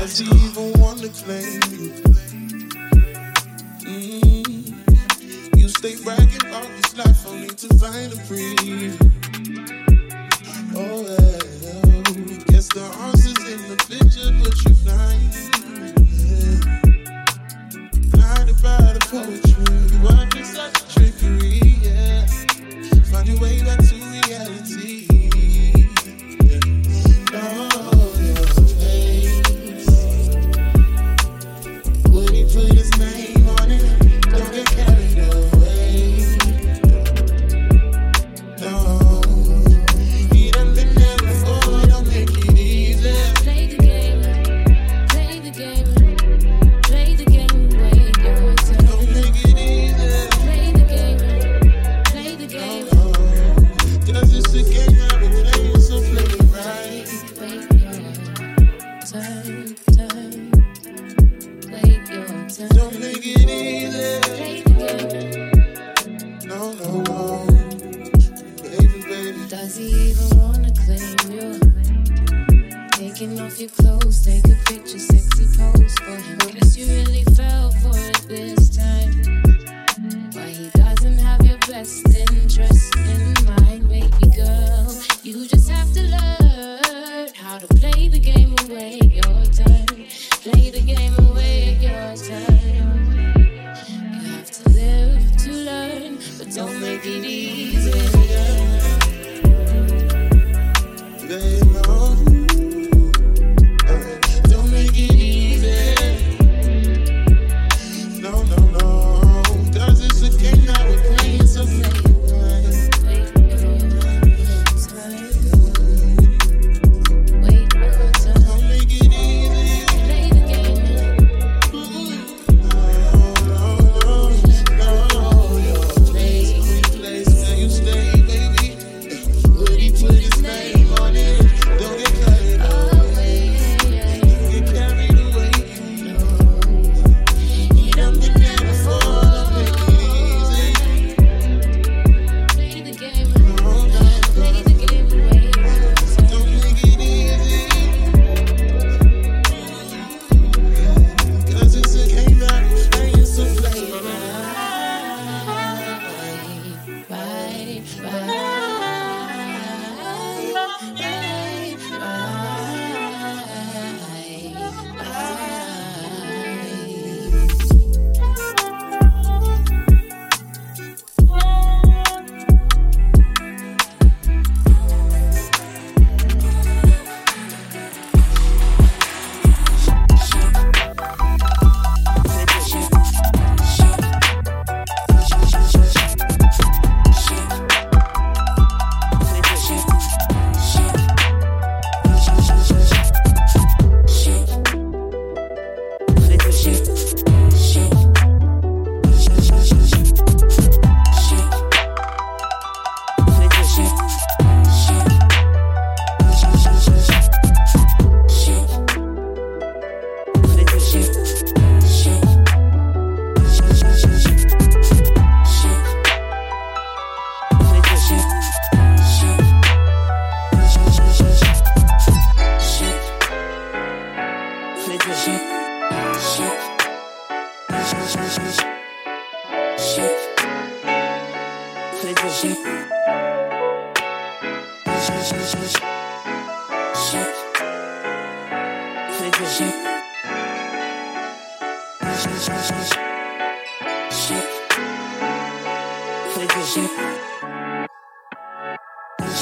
Does he even wanna claim you? Mm-hmm. You stay bragging about this life only to find a breathe. Oh, well, guess the answer's in the picture, but you're blind. Yeah. Blinded by the poetry. interest in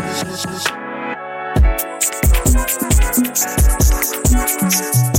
Thank you.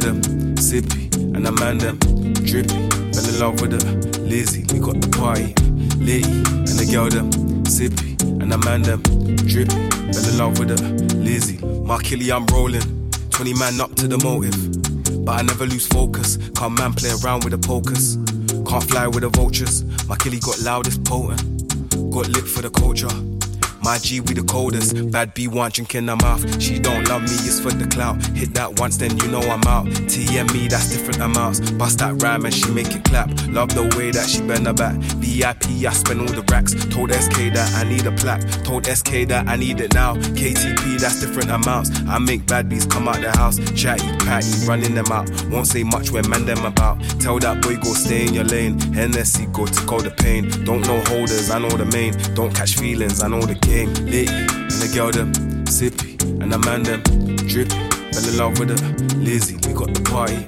Them sippy, and the man them drippy. Fell in love with her, Lizzie. We got the party litty, and the girl them sippy, and the man them drippy. Fell in love with her, Lizzie. My killie, I'm rolling. 20 man up to the motive, but I never lose focus. Can't man play around with the pokers. Can't fly with the vultures. My killie got loudest potent. Got lit for the culture. My G, we the coldest. Bad B want drink in her mouth. She don't love me, it's for the clout. Hit that once, then you know I'm out. TM me, that's different amounts. Bust that rhyme and she make it clap. Love the way that she bend her back. VIP, I spend all the racks. Told SK that I need a plaque. Told SK that I need it now. KTP, that's different amounts. I make bad bees come out the house. Chatty, patty, running them out. Won't say much when man them about. Tell that boy go stay in your lane. Hennessy go to call the pain. Don't know holders, I know the main. Don't catch feelings, I know the game. Litty, and the girl them sippy, and the man them drippy. Fell in love with her, Lizzie. We got the party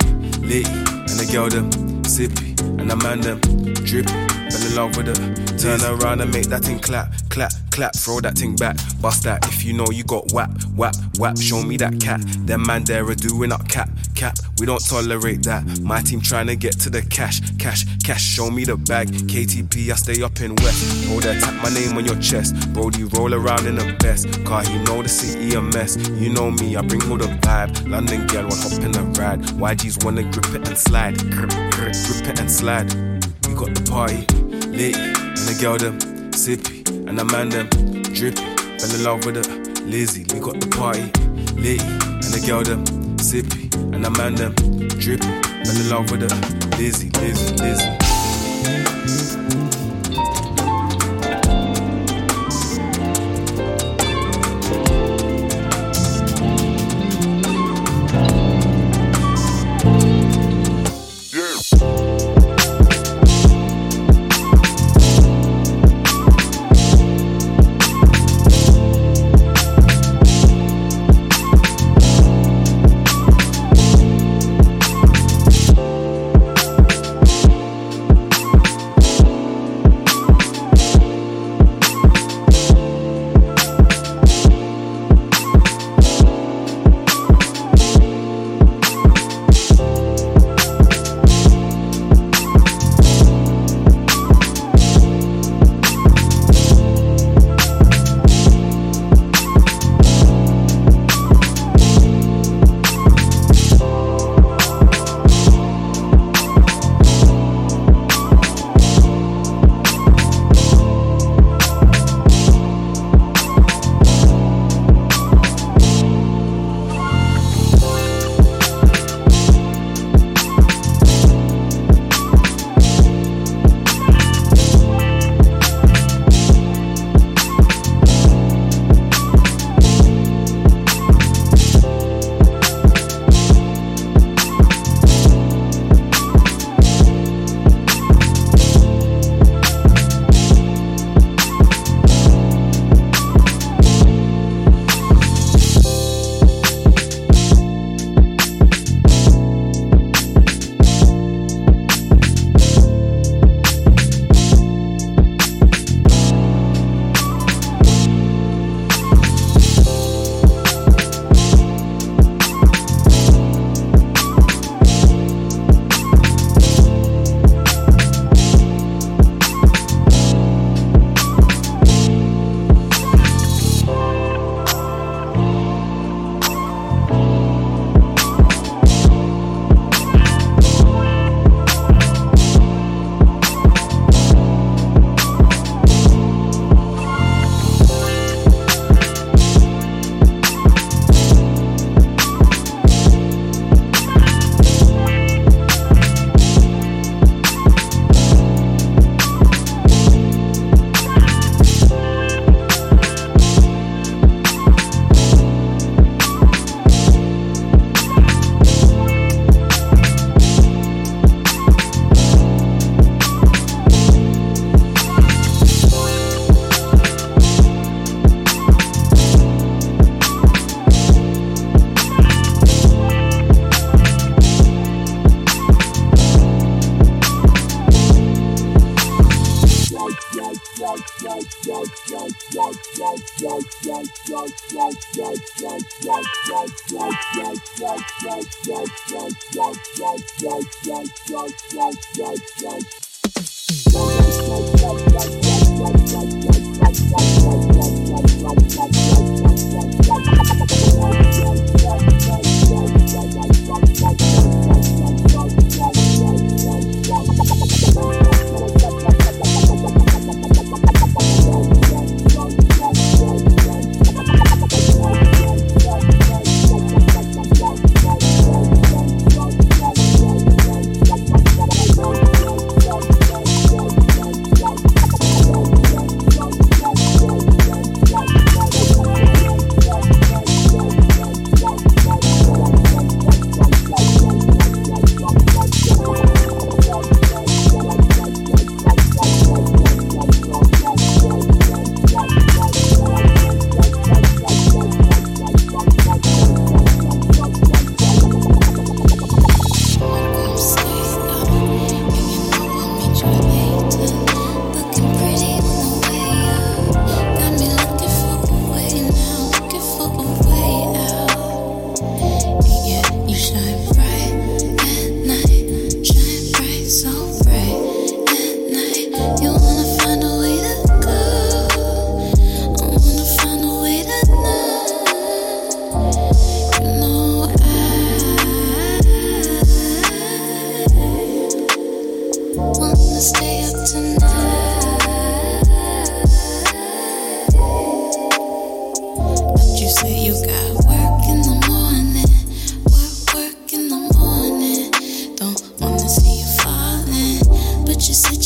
litty, and the girl them sippy, and the man them drippy. Fell in love with her. Turn around and make that thing clap, clap, clap. Throw that thing back, bust that. If you know you got whap, whap, whap. Show me that cat. Them man there are doing up cap, cap. We don't tolerate that. My team trying to get to the cash, cash, cash. Show me the bag. KTP, I stay up in West. Hold that, tap my name on your chest. Brody, roll around in the best. Car, you know the city a mess. You know me, I bring all the vibe. London girl, one hop in the ride. YGs wanna grip it and slide. Grip, grip, grip it and slide. We got the party lit, and the girl them sippy, and the man them drippy. Fell in love with her, Lizzie. We got the party lit, and the girl them sippy, and the man them drippy. Fell in love with her, Lizzie, Lizzie, Lizzie.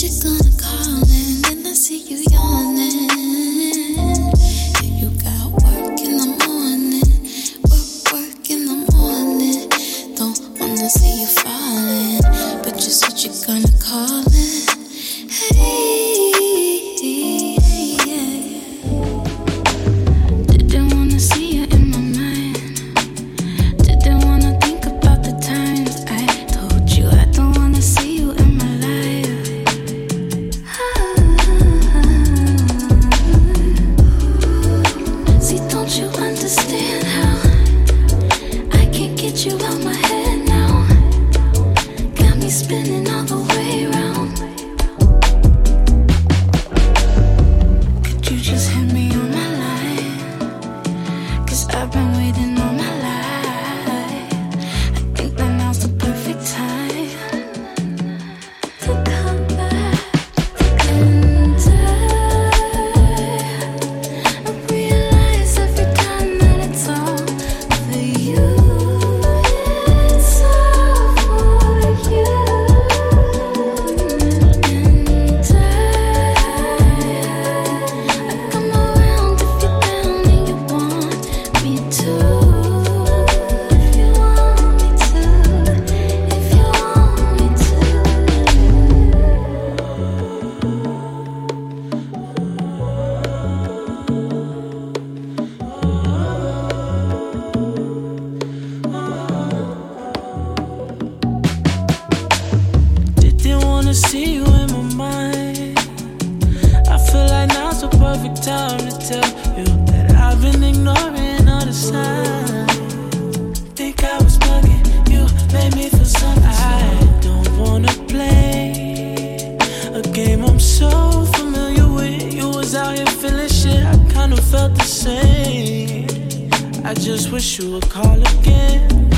She's gonna call. spinning all the I just wish you would call again.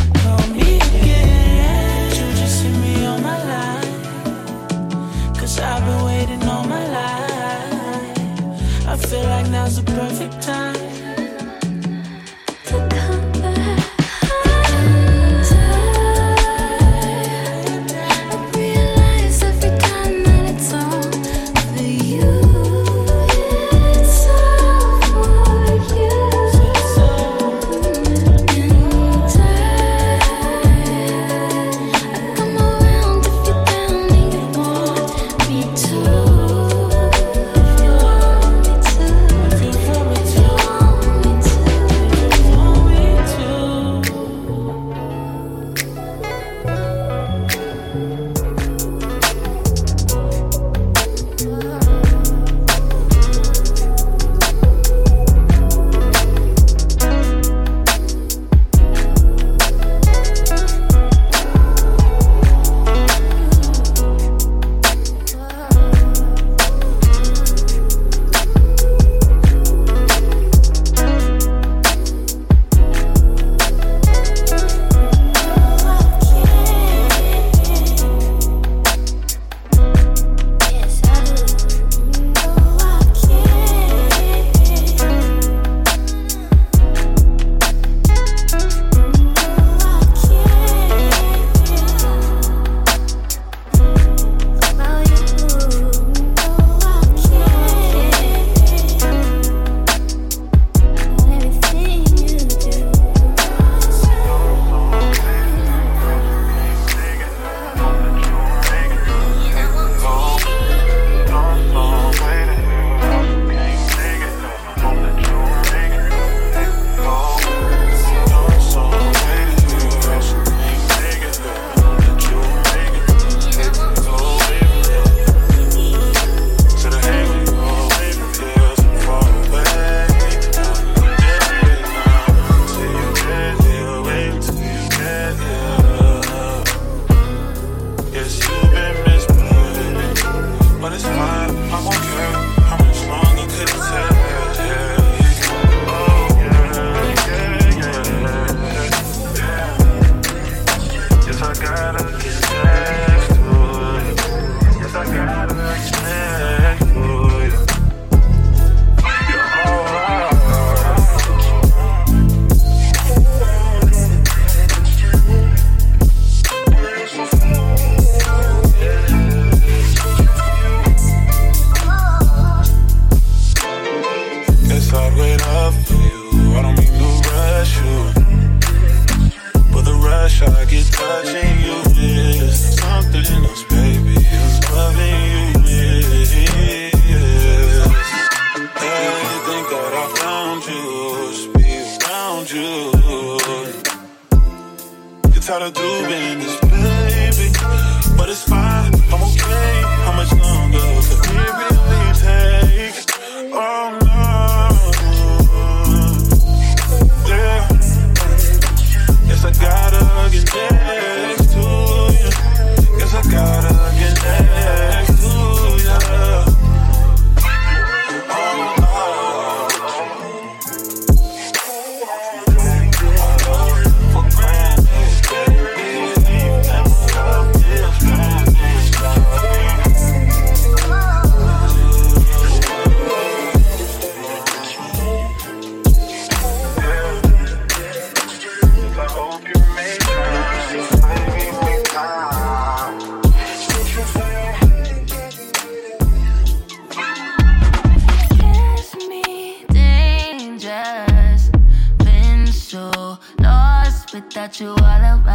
You all around